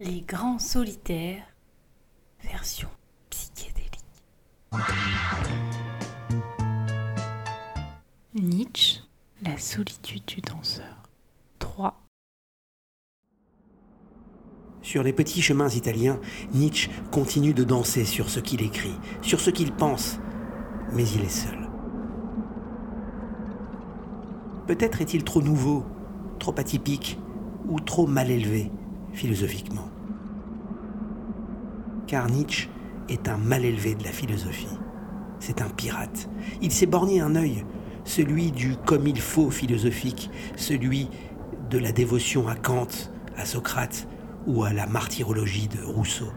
Les grands solitaires, version psychédélique. Nietzsche, la solitude du danseur. 3. Sur les petits chemins italiens, Nietzsche continue de danser sur ce qu'il écrit, sur ce qu'il pense, mais il est seul. Peut-être est-il trop nouveau, trop atypique ou trop mal élevé philosophiquement. Car Nietzsche est un mal élevé de la philosophie. C'est un pirate. Il s'est borné un œil, celui du comme il faut philosophique, celui de la dévotion à Kant, à Socrate ou à la martyrologie de Rousseau.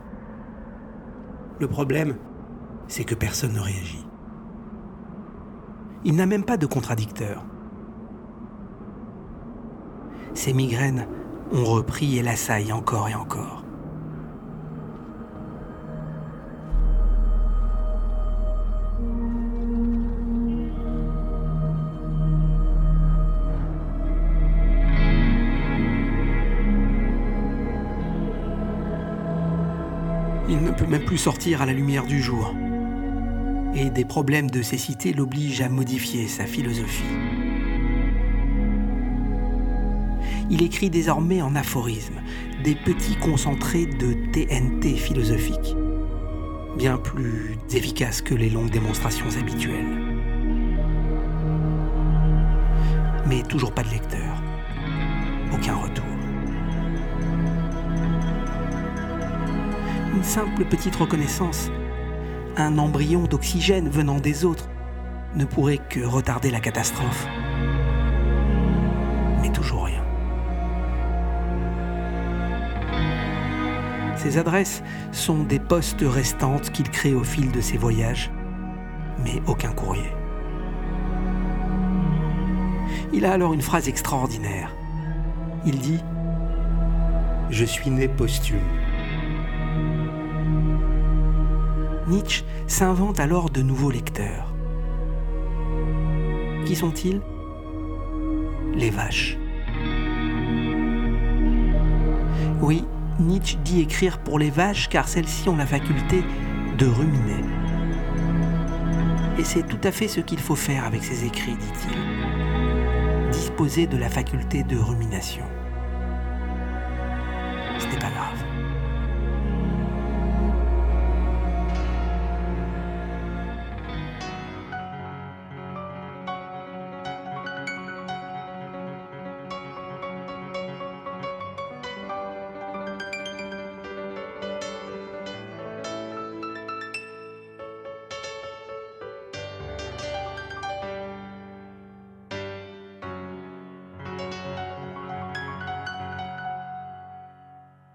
Le problème, c'est que personne ne réagit. Il n'a même pas de contradicteur. Ses migraines ont repris et l'assaillent encore et encore. Il ne peut même plus sortir à la lumière du jour. Et des problèmes de cécité l'obligent à modifier sa philosophie. Il écrit désormais en aphorismes, des petits concentrés de TNT philosophiques, bien plus efficaces que les longues démonstrations habituelles. Mais toujours pas de lecteur, aucun retour. Une simple petite reconnaissance, un embryon d'oxygène venant des autres, ne pourrait que retarder la catastrophe. Ces adresses sont des postes restantes qu'il crée au fil de ses voyages, mais aucun courrier. Il a alors une phrase extraordinaire. Il dit ⁇ Je suis né posthume ⁇ Nietzsche s'invente alors de nouveaux lecteurs. Qui sont-ils? Les vaches. Oui, Nietzsche dit écrire pour les vaches car celles-ci ont la faculté de ruminer. Et c'est tout à fait ce qu'il faut faire avec ses écrits, dit-il. Disposer de la faculté de rumination.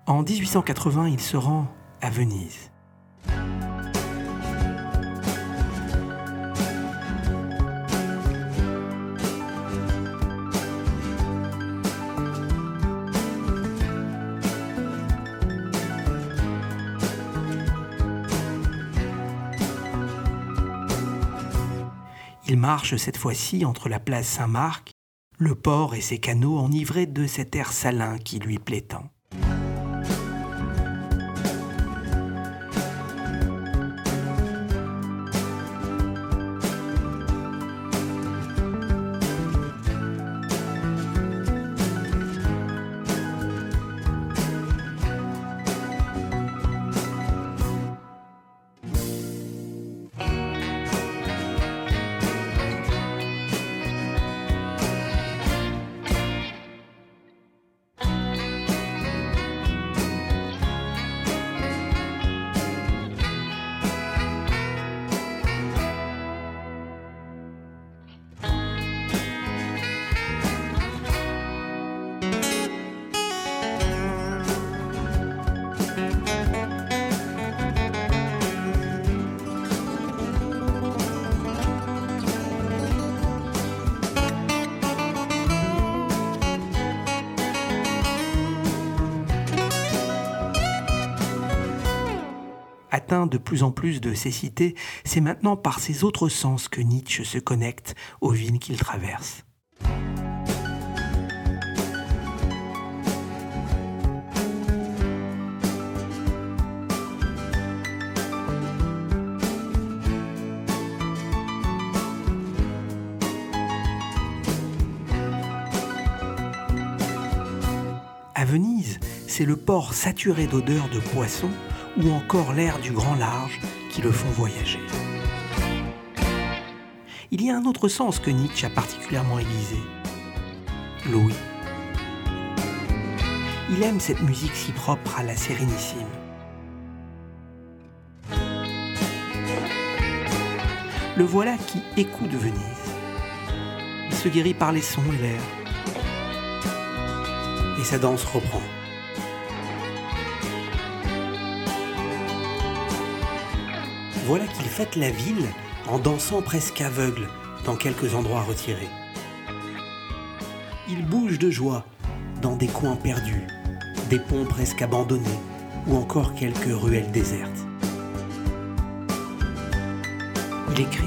En 1880, il se rend à Venise. Il marche cette fois-ci entre la place Saint-Marc, le port et ses canaux enivrés de cet air salin qui lui plaît tant. De plus en plus de cécité, c'est maintenant par ses autres sens que Nietzsche se connecte aux villes qu'il traverse. Venise, c'est le port saturé d'odeurs de poissons ou encore l'air du grand large qui le font voyager. Il y a un autre sens que Nietzsche a particulièrement aiguisé. Louis. Il aime cette musique si propre à la sérénissime. Le voilà qui écoute Venise. Il se guérit par les sons et l'air. Sa danse reprend. Voilà qu'il fête la ville en dansant presque aveugle dans quelques endroits retirés. Il bouge de joie dans des coins perdus, des ponts presque abandonnés ou encore quelques ruelles désertes. Il écrit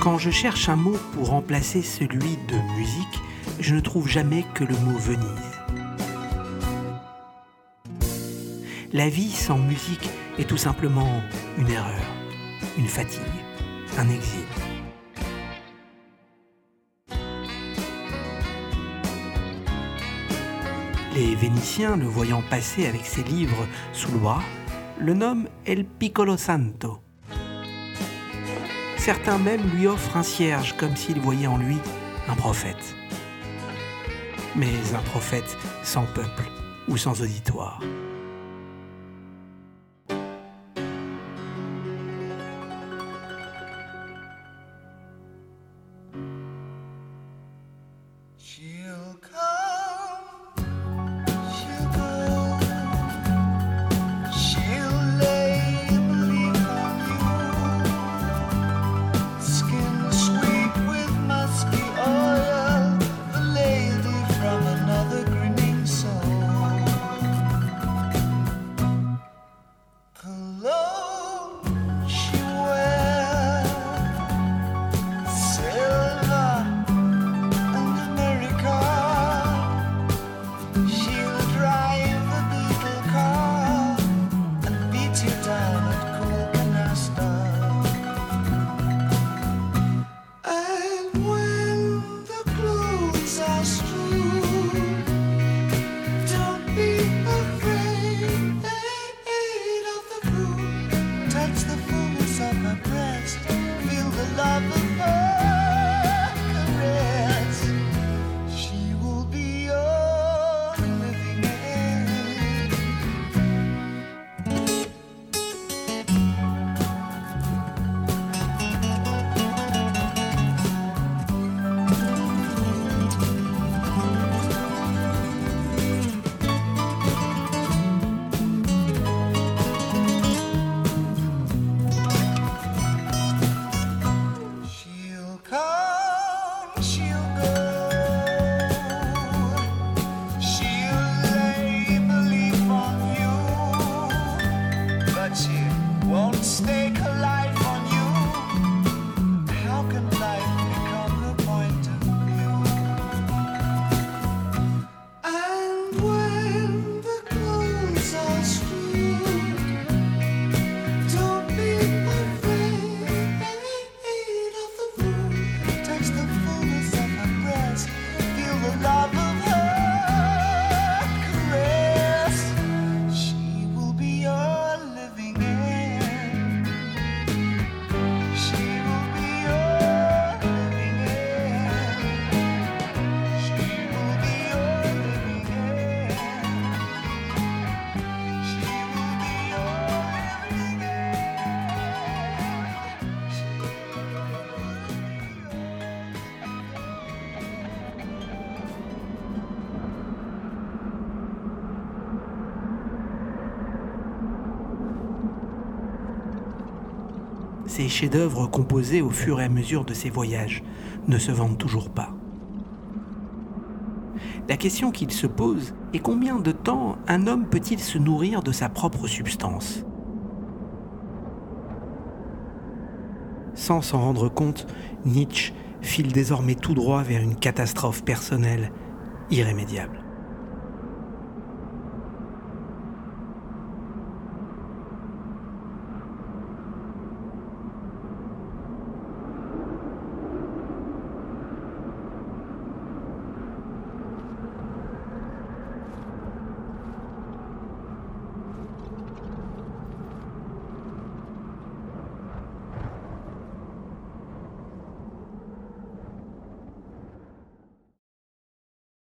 Quand je cherche un mot pour remplacer celui de musique, je ne trouve jamais que le mot Venise. La vie sans musique est tout simplement une erreur, une fatigue, un exil. Les Vénitiens, le voyant passer avec ses livres sous le le nomment El Piccolo Santo. Certains même lui offrent un cierge comme s'ils voyaient en lui un prophète. Mais un prophète sans peuple ou sans auditoire. Ces chefs-d'œuvre composés au fur et à mesure de ses voyages ne se vendent toujours pas. La question qu'il se pose est combien de temps un homme peut-il se nourrir de sa propre substance? Sans s'en rendre compte, Nietzsche file désormais tout droit vers une catastrophe personnelle irrémédiable.